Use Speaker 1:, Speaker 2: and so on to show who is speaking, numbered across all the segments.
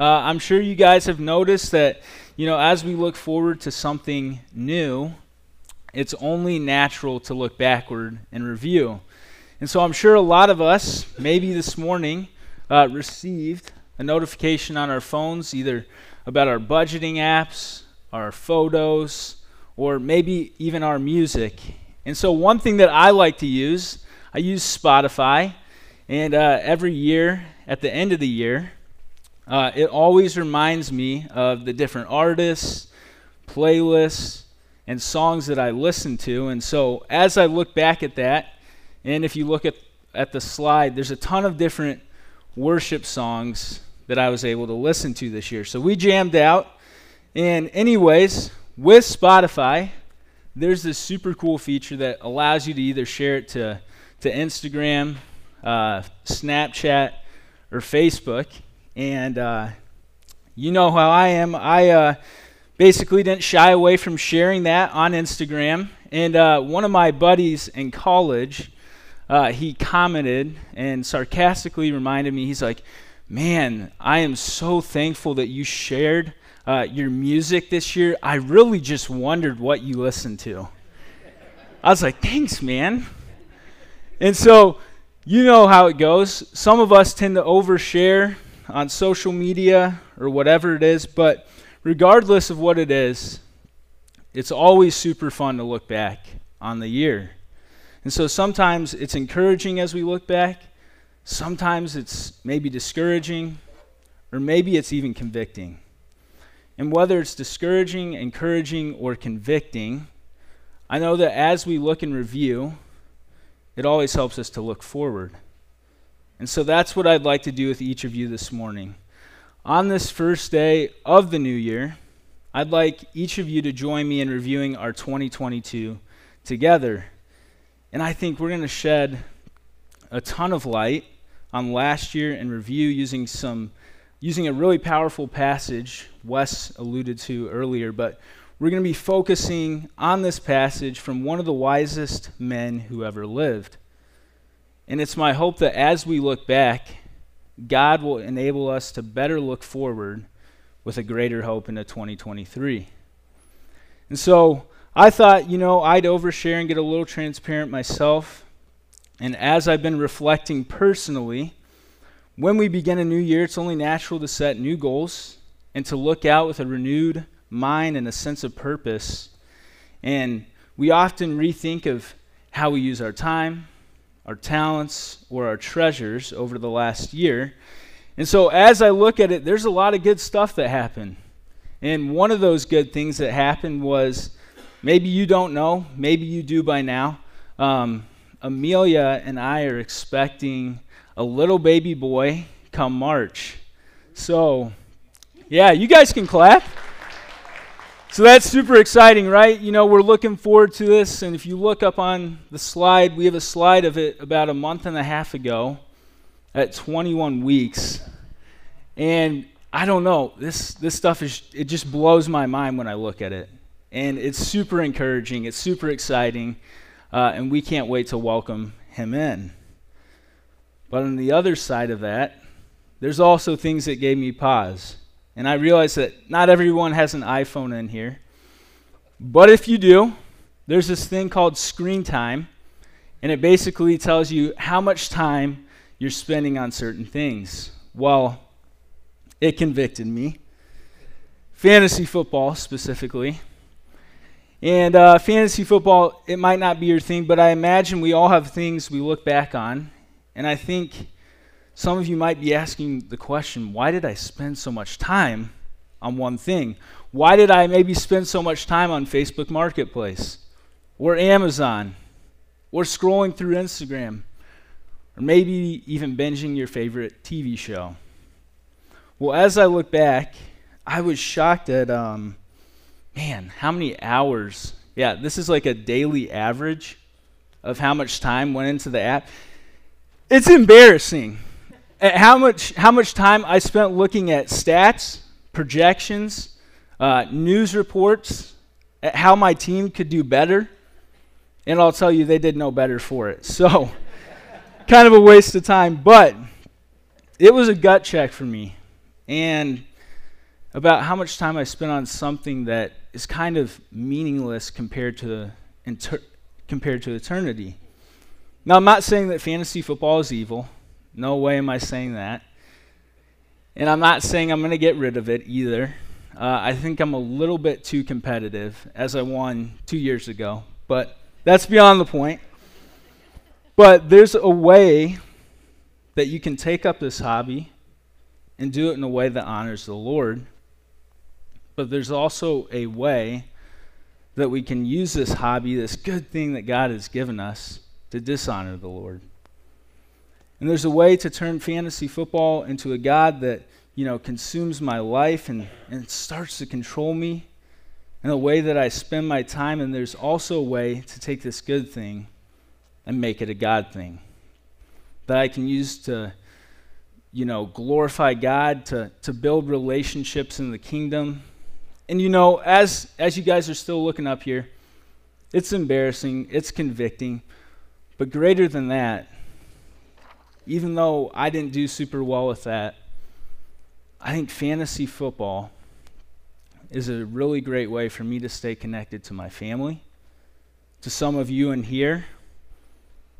Speaker 1: Uh, I'm sure you guys have noticed that, you know, as we look forward to something new, it's only natural to look backward and review. And so I'm sure a lot of us, maybe this morning, uh, received a notification on our phones either about our budgeting apps, our photos, or maybe even our music. And so, one thing that I like to use, I use Spotify. And uh, every year, at the end of the year, uh, it always reminds me of the different artists, playlists, and songs that I listen to. And so, as I look back at that, and if you look at, at the slide, there's a ton of different worship songs that I was able to listen to this year. So we jammed out. And, anyways, with Spotify, there's this super cool feature that allows you to either share it to, to Instagram, uh, Snapchat, or Facebook. And uh, you know how I am. I uh, basically didn't shy away from sharing that on Instagram. And uh, one of my buddies in college, uh, he commented and sarcastically reminded me, he's like, Man, I am so thankful that you shared uh, your music this year. I really just wondered what you listened to. I was like, Thanks, man. And so, you know how it goes. Some of us tend to overshare on social media or whatever it is, but regardless of what it is, it's always super fun to look back on the year. And so sometimes it's encouraging as we look back, sometimes it's maybe discouraging, or maybe it's even convicting. And whether it's discouraging, encouraging, or convicting, I know that as we look and review, it always helps us to look forward. And so that's what I'd like to do with each of you this morning. On this first day of the new year, I'd like each of you to join me in reviewing our 2022 together. And I think we're going to shed a ton of light on last year and review using some using a really powerful passage Wes alluded to earlier, but we're going to be focusing on this passage from one of the wisest men who ever lived. And it's my hope that as we look back, God will enable us to better look forward with a greater hope into 2023. And so I thought, you know, I'd overshare and get a little transparent myself. And as I've been reflecting personally, when we begin a new year, it's only natural to set new goals and to look out with a renewed mind and a sense of purpose. And we often rethink of how we use our time, our talents, or our treasures over the last year. And so as I look at it, there's a lot of good stuff that happened. And one of those good things that happened was maybe you don't know, maybe you do by now. Um, Amelia and I are expecting a little baby boy come March. So, yeah, you guys can clap. So that's super exciting, right? You know, we're looking forward to this. And if you look up on the slide, we have a slide of it about a month and a half ago at 21 weeks. And I don't know, this, this stuff is, it just blows my mind when I look at it. And it's super encouraging, it's super exciting, uh, and we can't wait to welcome him in. But on the other side of that, there's also things that gave me pause. And I realize that not everyone has an iPhone in here. But if you do, there's this thing called screen time, and it basically tells you how much time you're spending on certain things. Well, it convicted me. Fantasy football, specifically. And uh, fantasy football, it might not be your thing, but I imagine we all have things we look back on and I think some of you might be asking the question why did I spend so much time on one thing? Why did I maybe spend so much time on Facebook Marketplace or Amazon or scrolling through Instagram or maybe even binging your favorite TV show? Well, as I look back, I was shocked at, um, man, how many hours. Yeah, this is like a daily average of how much time went into the app. It's embarrassing how much, how much time I spent looking at stats, projections, uh, news reports, at how my team could do better. And I'll tell you, they did no better for it. So, kind of a waste of time. But it was a gut check for me. and about how much time I spent on something that is kind of meaningless compared to inter- compared to eternity. Now, I'm not saying that fantasy football is evil. No way am I saying that. And I'm not saying I'm going to get rid of it either. Uh, I think I'm a little bit too competitive, as I won two years ago. But that's beyond the point. But there's a way that you can take up this hobby and do it in a way that honors the Lord. But there's also a way that we can use this hobby, this good thing that God has given us, to dishonor the Lord. And there's a way to turn fantasy football into a God that, you know, consumes my life and, and starts to control me and the way that I spend my time. And there's also a way to take this good thing and make it a God thing that I can use to, you know, glorify God, to, to build relationships in the kingdom. And, you know, as, as you guys are still looking up here, it's embarrassing, it's convicting, but greater than that, even though I didn't do super well with that, I think fantasy football is a really great way for me to stay connected to my family, to some of you in here,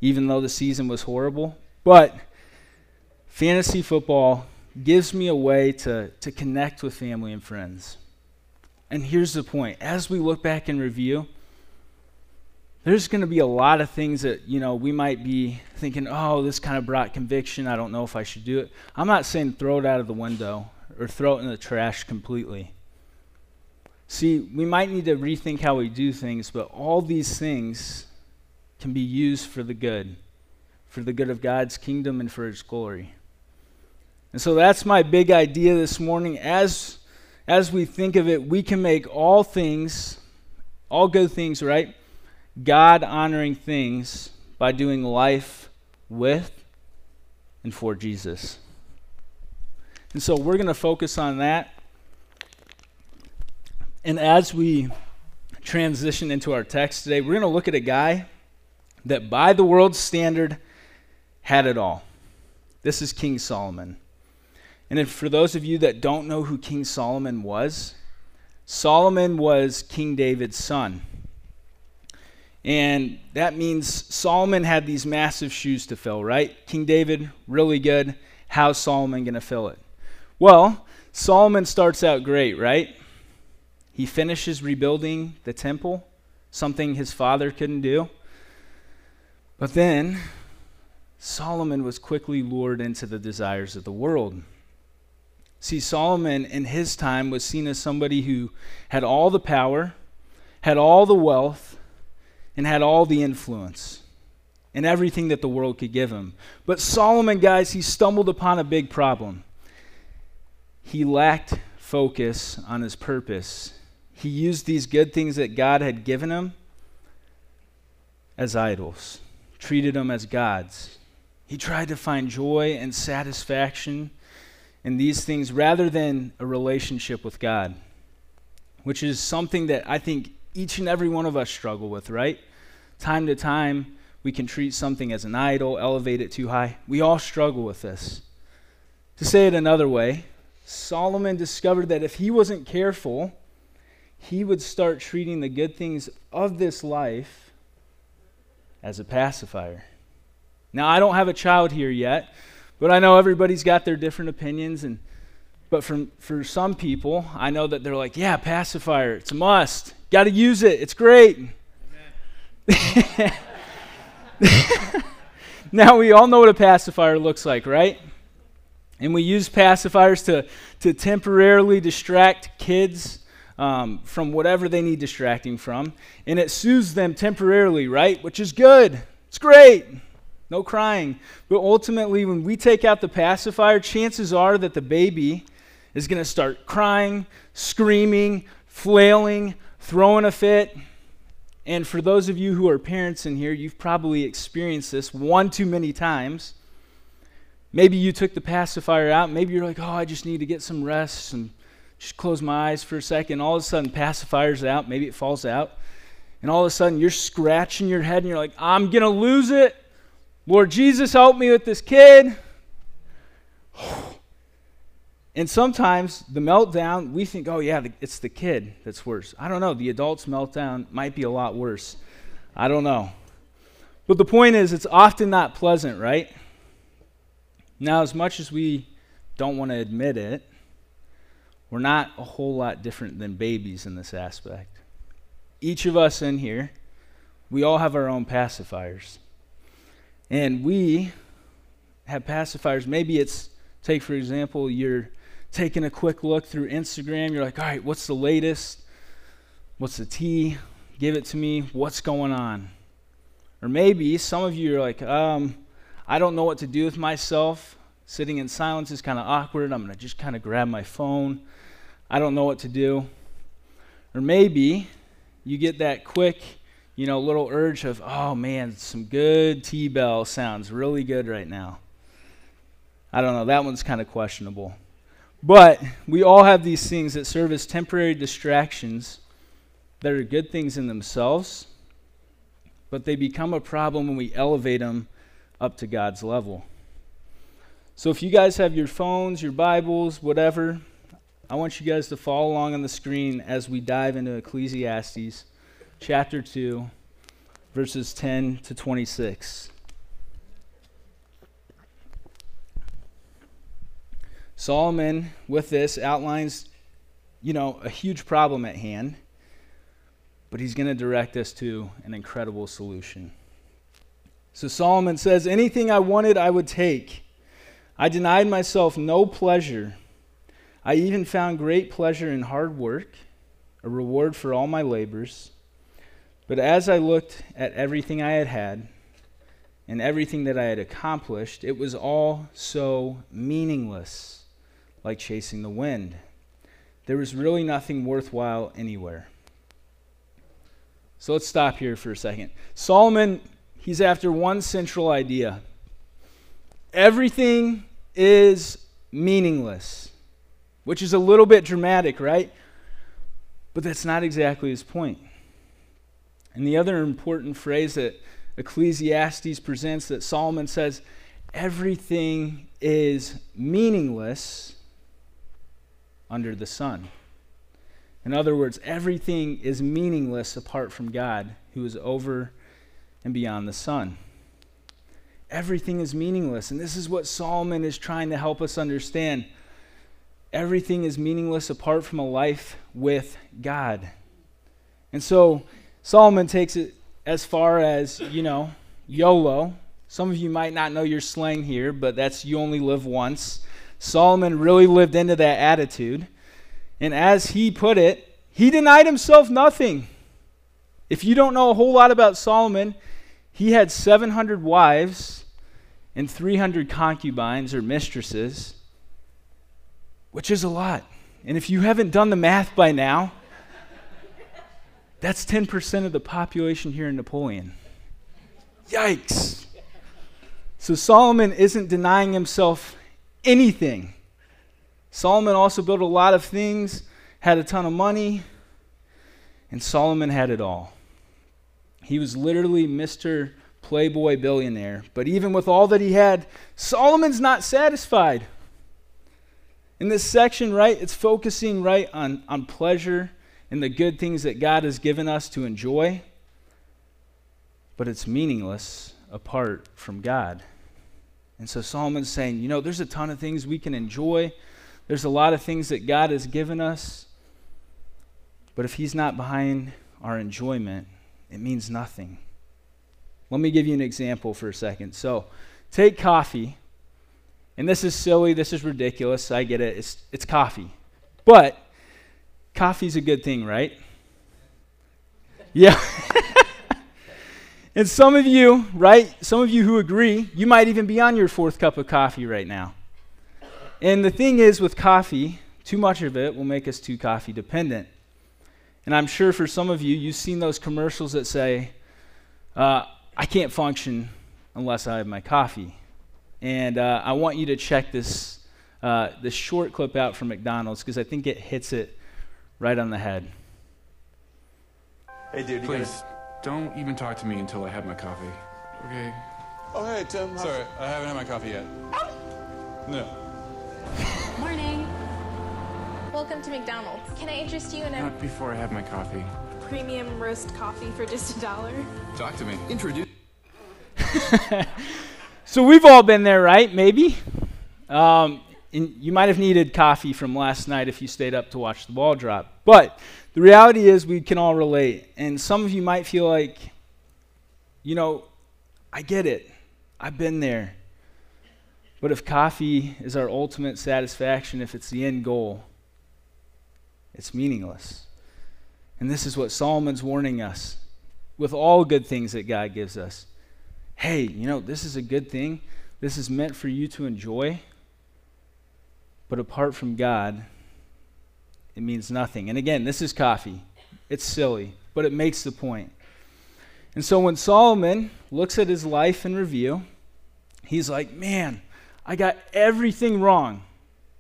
Speaker 1: even though the season was horrible. But fantasy football gives me a way to, to connect with family and friends. And here's the point as we look back and review, there's going to be a lot of things that, you know, we might be thinking, oh, this kind of brought conviction. I don't know if I should do it. I'm not saying throw it out of the window or throw it in the trash completely. See, we might need to rethink how we do things, but all these things can be used for the good, for the good of God's kingdom and for His glory. And so that's my big idea this morning. As, as we think of it, we can make all things, all good things, right? God honoring things by doing life with and for Jesus. And so we're going to focus on that. And as we transition into our text today, we're going to look at a guy that, by the world's standard, had it all. This is King Solomon. And if, for those of you that don't know who King Solomon was, Solomon was King David's son. And that means Solomon had these massive shoes to fill, right? King David, really good. How's Solomon going to fill it? Well, Solomon starts out great, right? He finishes rebuilding the temple, something his father couldn't do. But then Solomon was quickly lured into the desires of the world. See, Solomon in his time was seen as somebody who had all the power, had all the wealth, and had all the influence and everything that the world could give him. But Solomon, guys, he stumbled upon a big problem. He lacked focus on his purpose. He used these good things that God had given him as idols, treated them as gods. He tried to find joy and satisfaction in these things rather than a relationship with God, which is something that I think each and every one of us struggle with, right? Time to time, we can treat something as an idol, elevate it too high. We all struggle with this. To say it another way, Solomon discovered that if he wasn't careful, he would start treating the good things of this life as a pacifier. Now, I don't have a child here yet, but I know everybody's got their different opinions and but for, for some people, I know that they're like, yeah, pacifier, it's a must. Got to use it. It's great. now, we all know what a pacifier looks like, right? And we use pacifiers to, to temporarily distract kids um, from whatever they need distracting from. And it soothes them temporarily, right? Which is good. It's great. No crying. But ultimately, when we take out the pacifier, chances are that the baby is going to start crying, screaming, flailing, throwing a fit. And for those of you who are parents in here, you've probably experienced this one too many times. Maybe you took the pacifier out. Maybe you're like, oh, I just need to get some rest and just close my eyes for a second. All of a sudden, pacifier's out. Maybe it falls out. And all of a sudden, you're scratching your head and you're like, I'm going to lose it. Lord Jesus, help me with this kid. And sometimes the meltdown, we think, oh, yeah, it's the kid that's worse. I don't know. The adult's meltdown might be a lot worse. I don't know. But the point is, it's often not pleasant, right? Now, as much as we don't want to admit it, we're not a whole lot different than babies in this aspect. Each of us in here, we all have our own pacifiers. And we have pacifiers. Maybe it's, take for example, you're taking a quick look through Instagram. You're like, all right, what's the latest? What's the tea? Give it to me. What's going on? Or maybe some of you are like, um, I don't know what to do with myself. Sitting in silence is kind of awkward. I'm going to just kind of grab my phone. I don't know what to do. Or maybe you get that quick, you know, little urge of, oh man, some good T bell sounds really good right now. I don't know. That one's kind of questionable. But we all have these things that serve as temporary distractions that are good things in themselves, but they become a problem when we elevate them up to God's level. So if you guys have your phones, your Bibles, whatever, I want you guys to follow along on the screen as we dive into Ecclesiastes chapter 2, verses 10 to 26. Solomon, with this, outlines, you know, a huge problem at hand, but he's going to direct us to an incredible solution. So Solomon says, Anything I wanted, I would take. I denied myself no pleasure. I even found great pleasure in hard work, a reward for all my labors. But as I looked at everything I had had, and everything that I had accomplished, it was all so meaningless like chasing the wind. There was really nothing worthwhile anywhere. So let's stop here for a second. Solomon, he's after one central idea everything is meaningless, which is a little bit dramatic, right? But that's not exactly his point. And the other important phrase that Ecclesiastes presents that Solomon says, everything is meaningless under the sun. In other words, everything is meaningless apart from God, who is over and beyond the sun. Everything is meaningless. And this is what Solomon is trying to help us understand. Everything is meaningless apart from a life with God. And so Solomon takes it as far as, you know, YOLO. Some of you might not know your slang here, but that's you only live once. Solomon really lived into that attitude. And as he put it, he denied himself nothing. If you don't know a whole lot about Solomon, he had 700 wives and 300 concubines or mistresses, which is a lot. And if you haven't done the math by now, that's 10% of the population here in Napoleon. Yikes. So Solomon isn't denying himself anything. Solomon also built a lot of things, had a ton of money, and Solomon had it all. He was literally Mr. Playboy billionaire. But even with all that he had, Solomon's not satisfied. In this section, right, it's focusing right on, on pleasure and the good things that God has given us to enjoy, but it's meaningless apart from God. And so Solomon's saying, you know, there's a ton of things we can enjoy. There's a lot of things that God has given us. But if He's not behind our enjoyment, it means nothing. Let me give you an example for a second. So, take coffee. And this is silly, this is ridiculous. I get it. It's, it's coffee. But coffee's a good thing, right? Yeah. And some of you, right, some of you who agree, you might even be on your fourth cup of coffee right now. And the thing is with coffee, too much of it will make us too coffee dependent. And I'm sure for some of you, you've seen those commercials that say, uh, I can't function unless I have my coffee. And uh, I want you to check this, uh, this short clip out from McDonald's because I think it hits it right on the head.
Speaker 2: Hey, dude,
Speaker 3: Please. Don't even talk to me until I have my coffee. Okay?
Speaker 2: Oh, hey, Tim.
Speaker 3: Sorry, I haven't had my coffee yet. No.
Speaker 4: Morning.
Speaker 2: Welcome to McDonald's. Can I interest you in a
Speaker 3: Not before I have my coffee.
Speaker 4: premium roast coffee for just a dollar.
Speaker 3: Talk to me. Introduce.
Speaker 1: So we've all been there, right? Maybe. Um, and you might have needed coffee from last night if you stayed up to watch the ball drop. But the reality is, we can all relate. And some of you might feel like, you know, I get it. I've been there. But if coffee is our ultimate satisfaction, if it's the end goal, it's meaningless. And this is what Solomon's warning us with all good things that God gives us. Hey, you know, this is a good thing. This is meant for you to enjoy. But apart from God, it means nothing. And again, this is coffee. It's silly, but it makes the point. And so when Solomon looks at his life in review, he's like, man, I got everything wrong.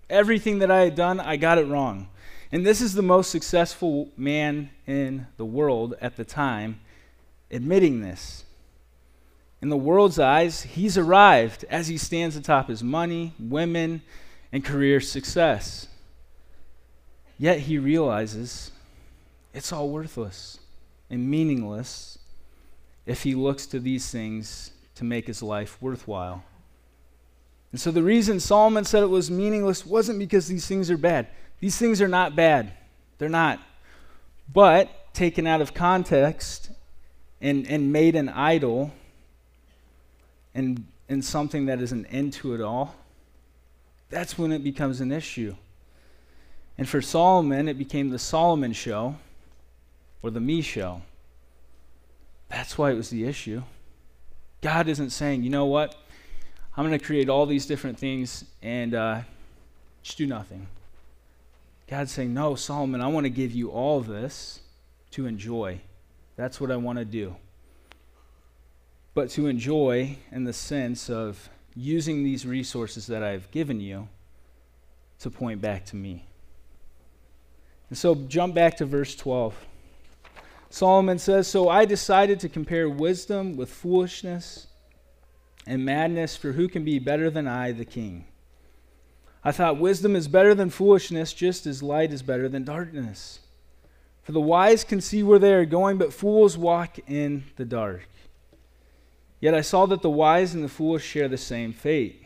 Speaker 1: Everything that I had done, I got it wrong. And this is the most successful man in the world at the time admitting this. In the world's eyes, he's arrived as he stands atop his money, women, and career success. Yet he realizes it's all worthless and meaningless if he looks to these things to make his life worthwhile. And so the reason Solomon said it was meaningless wasn't because these things are bad. These things are not bad. They're not. But taken out of context and, and made an idol and, and something that is an end to it all, that's when it becomes an issue. And for Solomon, it became the Solomon show or the me show. That's why it was the issue. God isn't saying, you know what? I'm going to create all these different things and uh, just do nothing. God's saying, no, Solomon, I want to give you all this to enjoy. That's what I want to do. But to enjoy in the sense of using these resources that I've given you to point back to me. And so jump back to verse 12. Solomon says, So I decided to compare wisdom with foolishness and madness, for who can be better than I, the king? I thought wisdom is better than foolishness, just as light is better than darkness. For the wise can see where they are going, but fools walk in the dark. Yet I saw that the wise and the foolish share the same fate.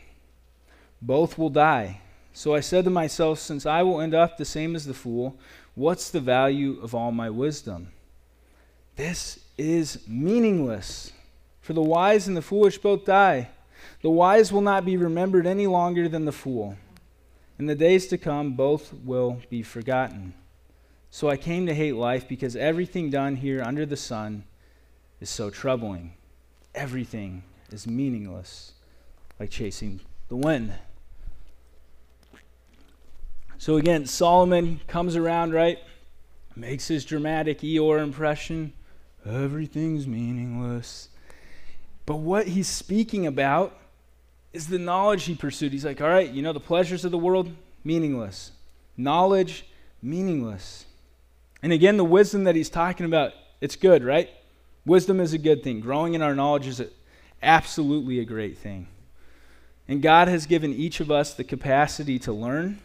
Speaker 1: Both will die. So I said to myself, Since I will end up the same as the fool, what's the value of all my wisdom? This is meaningless. For the wise and the foolish both die. The wise will not be remembered any longer than the fool. In the days to come, both will be forgotten. So I came to hate life because everything done here under the sun is so troubling. Everything is meaningless, like chasing the wind. So again, Solomon comes around, right? Makes his dramatic Eeyore impression. Everything's meaningless. But what he's speaking about is the knowledge he pursued. He's like, all right, you know, the pleasures of the world, meaningless. Knowledge, meaningless. And again, the wisdom that he's talking about, it's good, right? Wisdom is a good thing. Growing in our knowledge is a, absolutely a great thing. And God has given each of us the capacity to learn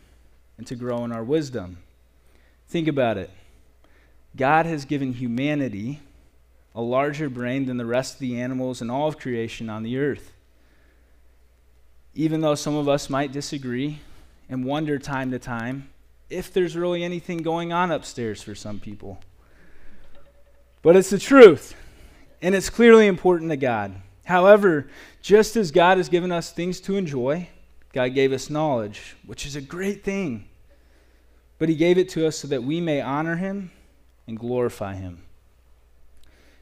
Speaker 1: and to grow in our wisdom. Think about it. God has given humanity a larger brain than the rest of the animals and all of creation on the earth. Even though some of us might disagree and wonder time to time if there's really anything going on upstairs for some people. But it's the truth, and it's clearly important to God. However, just as God has given us things to enjoy, God gave us knowledge, which is a great thing. But He gave it to us so that we may honor Him and glorify Him.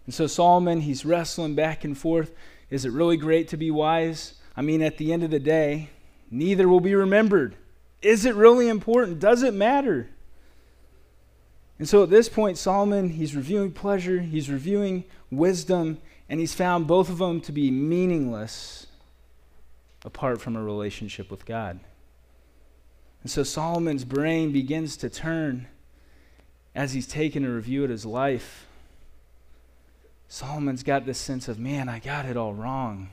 Speaker 1: And so Solomon, he's wrestling back and forth. Is it really great to be wise? I mean, at the end of the day, neither will be remembered. Is it really important? Does it matter? And so at this point, Solomon, he's reviewing pleasure, he's reviewing wisdom, and he's found both of them to be meaningless apart from a relationship with God. And so Solomon's brain begins to turn as he's taking a review at his life. Solomon's got this sense of, man, I got it all wrong.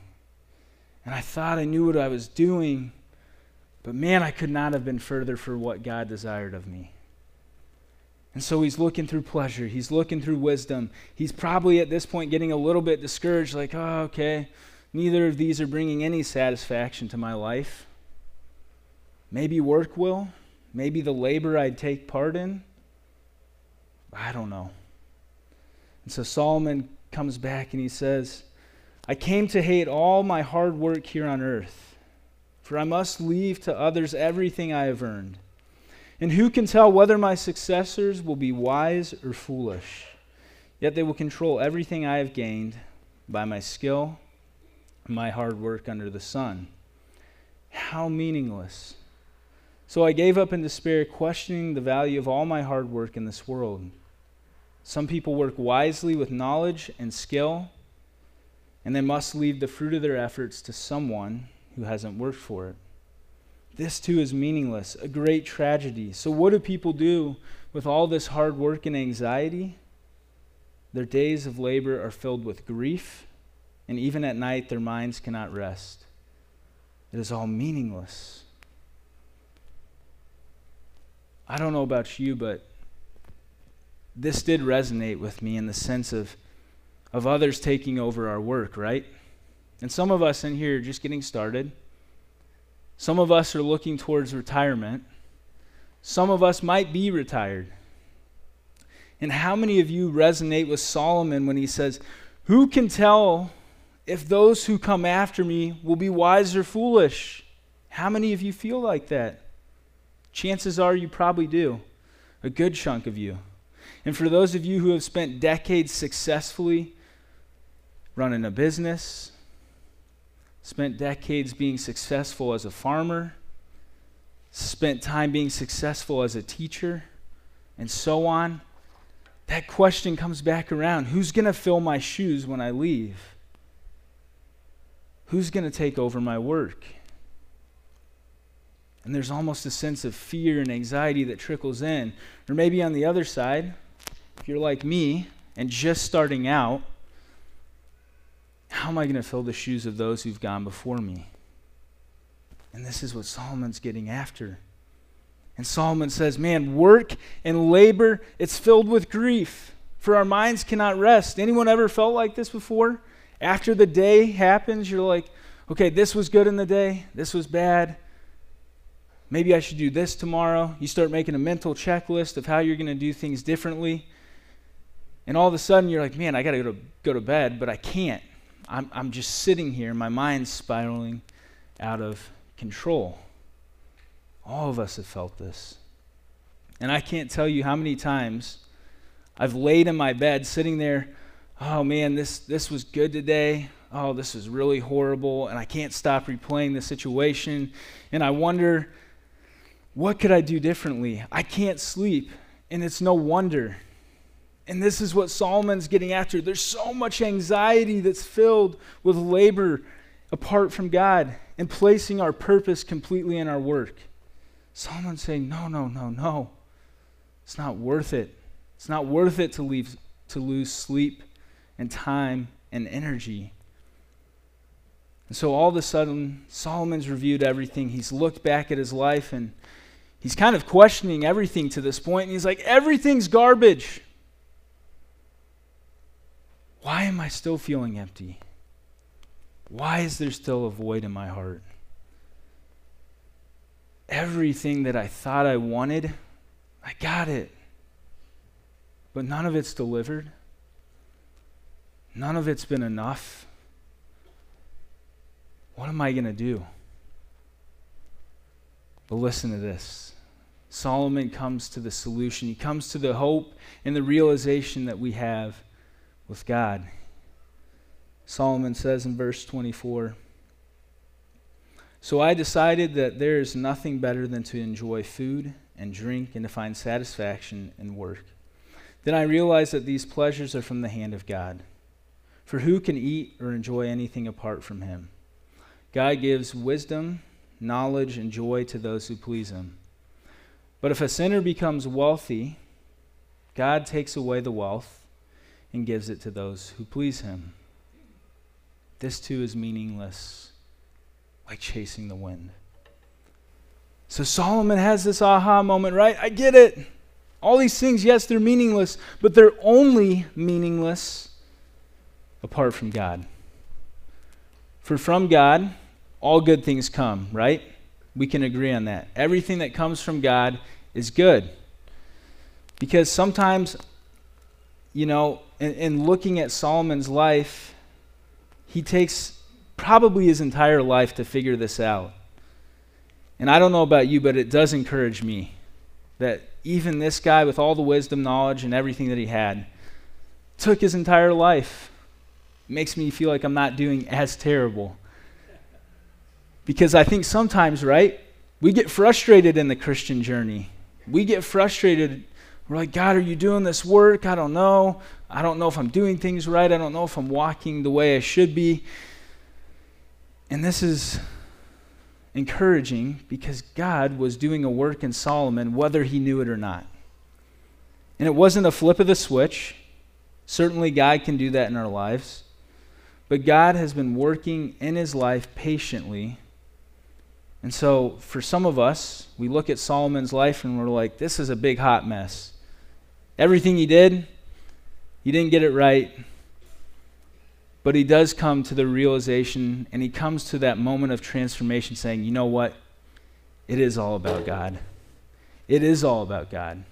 Speaker 1: And I thought I knew what I was doing, but man, I could not have been further for what God desired of me. And so he's looking through pleasure. He's looking through wisdom. He's probably at this point getting a little bit discouraged, like, oh, okay, neither of these are bringing any satisfaction to my life. Maybe work will. Maybe the labor I'd take part in. I don't know. And so Solomon comes back and he says, I came to hate all my hard work here on earth, for I must leave to others everything I have earned. And who can tell whether my successors will be wise or foolish? Yet they will control everything I have gained by my skill my hard work under the sun. How meaningless. So I gave up in despair, questioning the value of all my hard work in this world. Some people work wisely with knowledge and skill, and they must leave the fruit of their efforts to someone who hasn't worked for it. This too is meaningless, a great tragedy. So, what do people do with all this hard work and anxiety? Their days of labor are filled with grief, and even at night, their minds cannot rest. It is all meaningless. I don't know about you, but this did resonate with me in the sense of, of others taking over our work, right? And some of us in here are just getting started. Some of us are looking towards retirement. Some of us might be retired. And how many of you resonate with Solomon when he says, Who can tell if those who come after me will be wise or foolish? How many of you feel like that? Chances are you probably do, a good chunk of you. And for those of you who have spent decades successfully running a business, spent decades being successful as a farmer, spent time being successful as a teacher, and so on, that question comes back around who's going to fill my shoes when I leave? Who's going to take over my work? And there's almost a sense of fear and anxiety that trickles in. Or maybe on the other side, if you're like me and just starting out, how am I going to fill the shoes of those who've gone before me? And this is what Solomon's getting after. And Solomon says, Man, work and labor, it's filled with grief, for our minds cannot rest. Anyone ever felt like this before? After the day happens, you're like, okay, this was good in the day, this was bad. Maybe I should do this tomorrow. You start making a mental checklist of how you're going to do things differently. And all of a sudden, you're like, man, I got to go to go to bed, but I can't. I'm, I'm just sitting here, my mind's spiraling out of control. All of us have felt this. And I can't tell you how many times I've laid in my bed sitting there, oh man, this, this was good today. Oh, this is really horrible. And I can't stop replaying the situation. And I wonder, what could I do differently? I can't sleep. And it's no wonder. And this is what Solomon's getting after. There's so much anxiety that's filled with labor apart from God and placing our purpose completely in our work. Solomon's saying, no, no, no, no. It's not worth it. It's not worth it to, leave, to lose sleep and time and energy. And so all of a sudden, Solomon's reviewed everything. He's looked back at his life and he's kind of questioning everything to this point. And he's like, everything's garbage. Why am I still feeling empty? Why is there still a void in my heart? Everything that I thought I wanted, I got it. But none of it's delivered. None of it's been enough. What am I going to do? But listen to this. Solomon comes to the solution. He comes to the hope and the realization that we have with God. Solomon says in verse 24 So I decided that there is nothing better than to enjoy food and drink and to find satisfaction in work. Then I realized that these pleasures are from the hand of God. For who can eat or enjoy anything apart from Him? God gives wisdom, knowledge, and joy to those who please Him. But if a sinner becomes wealthy, God takes away the wealth and gives it to those who please him. This too is meaningless, like chasing the wind. So Solomon has this aha moment, right? I get it. All these things, yes, they're meaningless, but they're only meaningless apart from God. For from God, all good things come, right? We can agree on that. Everything that comes from God is good. Because sometimes, you know, in, in looking at Solomon's life, he takes probably his entire life to figure this out. And I don't know about you, but it does encourage me that even this guy, with all the wisdom, knowledge, and everything that he had, took his entire life. Makes me feel like I'm not doing as terrible. Because I think sometimes, right, we get frustrated in the Christian journey. We get frustrated. We're like, God, are you doing this work? I don't know. I don't know if I'm doing things right. I don't know if I'm walking the way I should be. And this is encouraging because God was doing a work in Solomon, whether he knew it or not. And it wasn't a flip of the switch. Certainly, God can do that in our lives. But God has been working in his life patiently and so, for some of us, we look at Solomon's life and we're like, this is a big hot mess. Everything he did, he didn't get it right. But he does come to the realization and he comes to that moment of transformation saying, you know what? It is all about God. It is all about God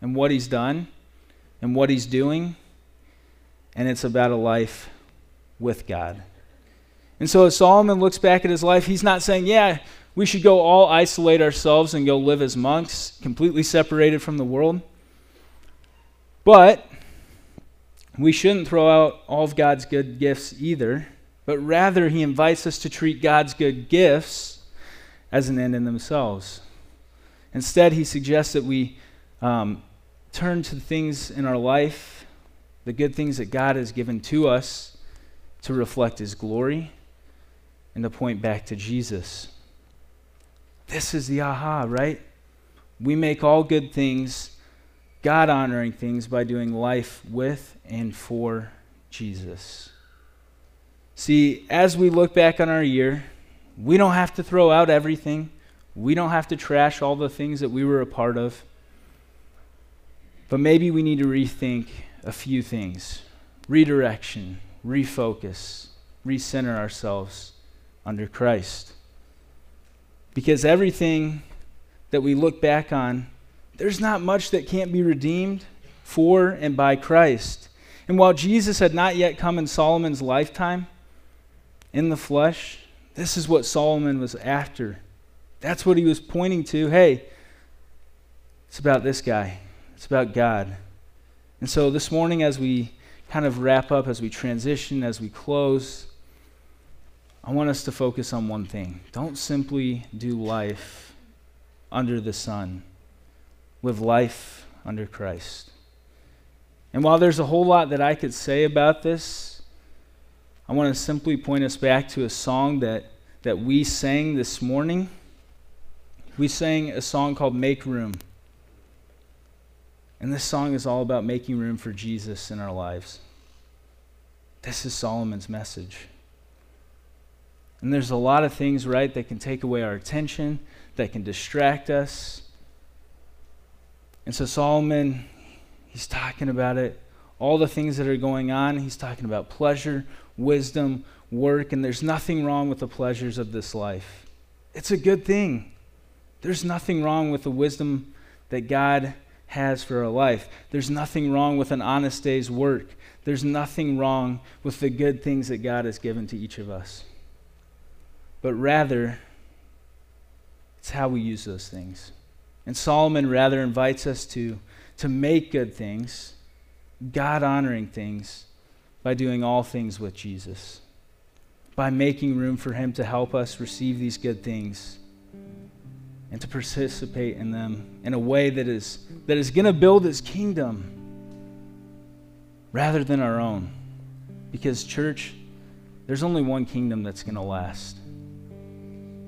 Speaker 1: and what he's done and what he's doing. And it's about a life with God. And so as Solomon looks back at his life, he's not saying, yeah, we should go all isolate ourselves and go live as monks, completely separated from the world. But we shouldn't throw out all of God's good gifts either, but rather he invites us to treat God's good gifts as an end in themselves. Instead, he suggests that we um, turn to the things in our life, the good things that God has given to us, to reflect his glory and to point back to Jesus. This is the aha, right? We make all good things, God honoring things, by doing life with and for Jesus. See, as we look back on our year, we don't have to throw out everything. We don't have to trash all the things that we were a part of. But maybe we need to rethink a few things redirection, refocus, recenter ourselves under Christ. Because everything that we look back on, there's not much that can't be redeemed for and by Christ. And while Jesus had not yet come in Solomon's lifetime in the flesh, this is what Solomon was after. That's what he was pointing to. Hey, it's about this guy, it's about God. And so this morning, as we kind of wrap up, as we transition, as we close, I want us to focus on one thing. Don't simply do life under the sun, live life under Christ. And while there's a whole lot that I could say about this, I want to simply point us back to a song that, that we sang this morning. We sang a song called Make Room. And this song is all about making room for Jesus in our lives. This is Solomon's message. And there's a lot of things, right, that can take away our attention, that can distract us. And so Solomon, he's talking about it, all the things that are going on. He's talking about pleasure, wisdom, work, and there's nothing wrong with the pleasures of this life. It's a good thing. There's nothing wrong with the wisdom that God has for our life. There's nothing wrong with an honest day's work. There's nothing wrong with the good things that God has given to each of us but rather it's how we use those things. And Solomon rather invites us to, to make good things, God honoring things, by doing all things with Jesus, by making room for Him to help us receive these good things and to participate in them in a way that is, that is going to build His kingdom rather than our own. Because, church, there's only one kingdom that's going to last.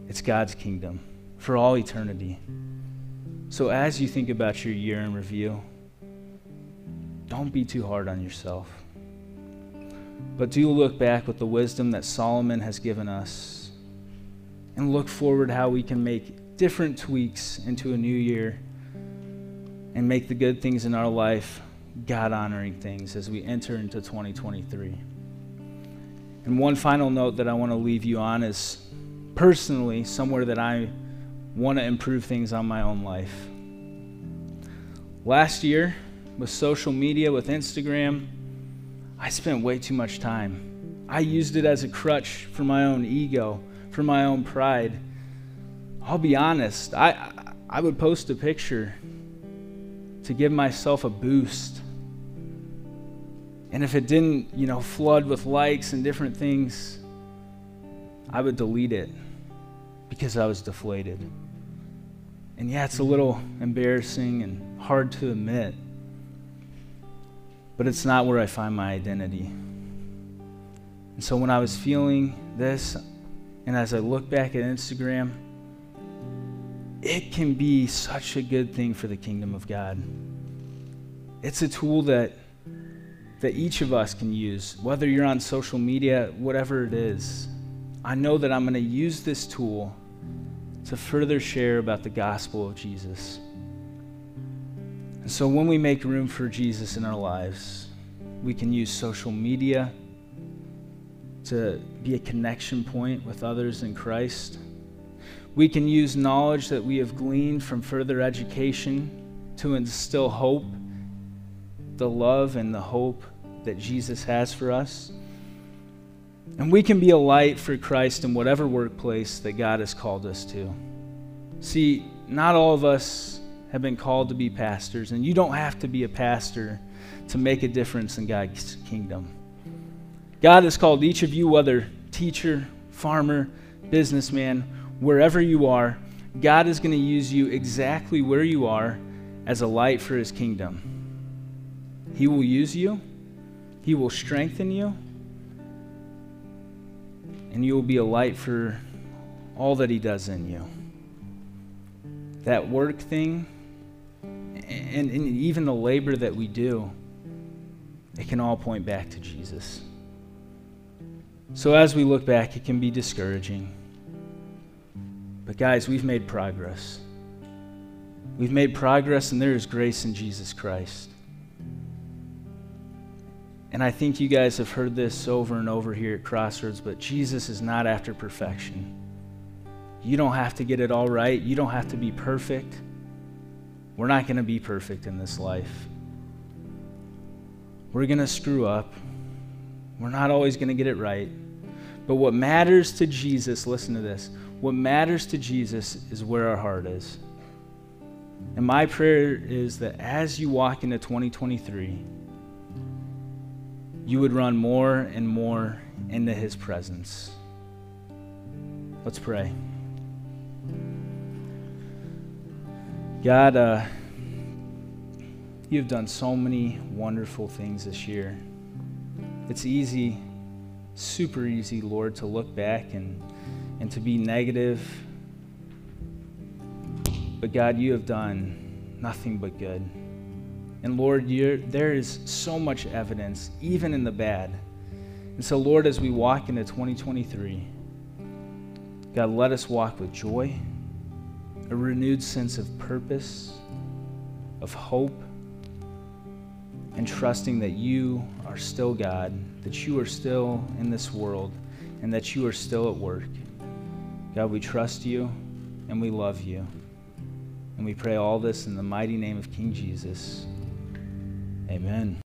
Speaker 1: It's God's kingdom for all eternity. So as you think about your year in review, don't be too hard on yourself. But do look back with the wisdom that Solomon has given us and look forward how we can make different tweaks into a new year and make the good things in our life God honoring things as we enter into 2023. And one final note that I want to leave you on is personally somewhere that I want to improve things on my own life. Last year, with social media, with Instagram, I spent way too much time. I used it as a crutch for my own ego, for my own pride. I'll be honest, I, I would post a picture to give myself a boost. And if it didn't, you know, flood with likes and different things, I would delete it because I was deflated. And yeah, it's a little embarrassing and hard to admit, but it's not where I find my identity. And so when I was feeling this, and as I look back at Instagram, it can be such a good thing for the kingdom of God. It's a tool that that each of us can use, whether you're on social media, whatever it is. I know that I'm going to use this tool to further share about the gospel of Jesus. And so when we make room for Jesus in our lives, we can use social media to be a connection point with others in Christ. We can use knowledge that we have gleaned from further education to instill hope, the love and the hope that Jesus has for us. And we can be a light for Christ in whatever workplace that God has called us to. See, not all of us have been called to be pastors, and you don't have to be a pastor to make a difference in God's kingdom. God has called each of you, whether teacher, farmer, businessman, wherever you are, God is going to use you exactly where you are as a light for his kingdom. He will use you, he will strengthen you, and you will be a light for all that he does in you. That work thing, and, and even the labor that we do, it can all point back to Jesus. So as we look back, it can be discouraging. But guys, we've made progress. We've made progress, and there is grace in Jesus Christ. And I think you guys have heard this over and over here at Crossroads, but Jesus is not after perfection. You don't have to get it all right, you don't have to be perfect. We're not going to be perfect in this life. We're going to screw up. We're not always going to get it right. But what matters to Jesus, listen to this, what matters to Jesus is where our heart is. And my prayer is that as you walk into 2023, you would run more and more into his presence. Let's pray. God, uh, you've done so many wonderful things this year. It's easy, super easy, Lord, to look back and, and to be negative. But God, you have done nothing but good. And Lord, there is so much evidence, even in the bad. And so, Lord, as we walk into 2023, God, let us walk with joy, a renewed sense of purpose, of hope, and trusting that you are still God, that you are still in this world, and that you are still at work. God, we trust you and we love you. And we pray all this in the mighty name of King Jesus. Amen.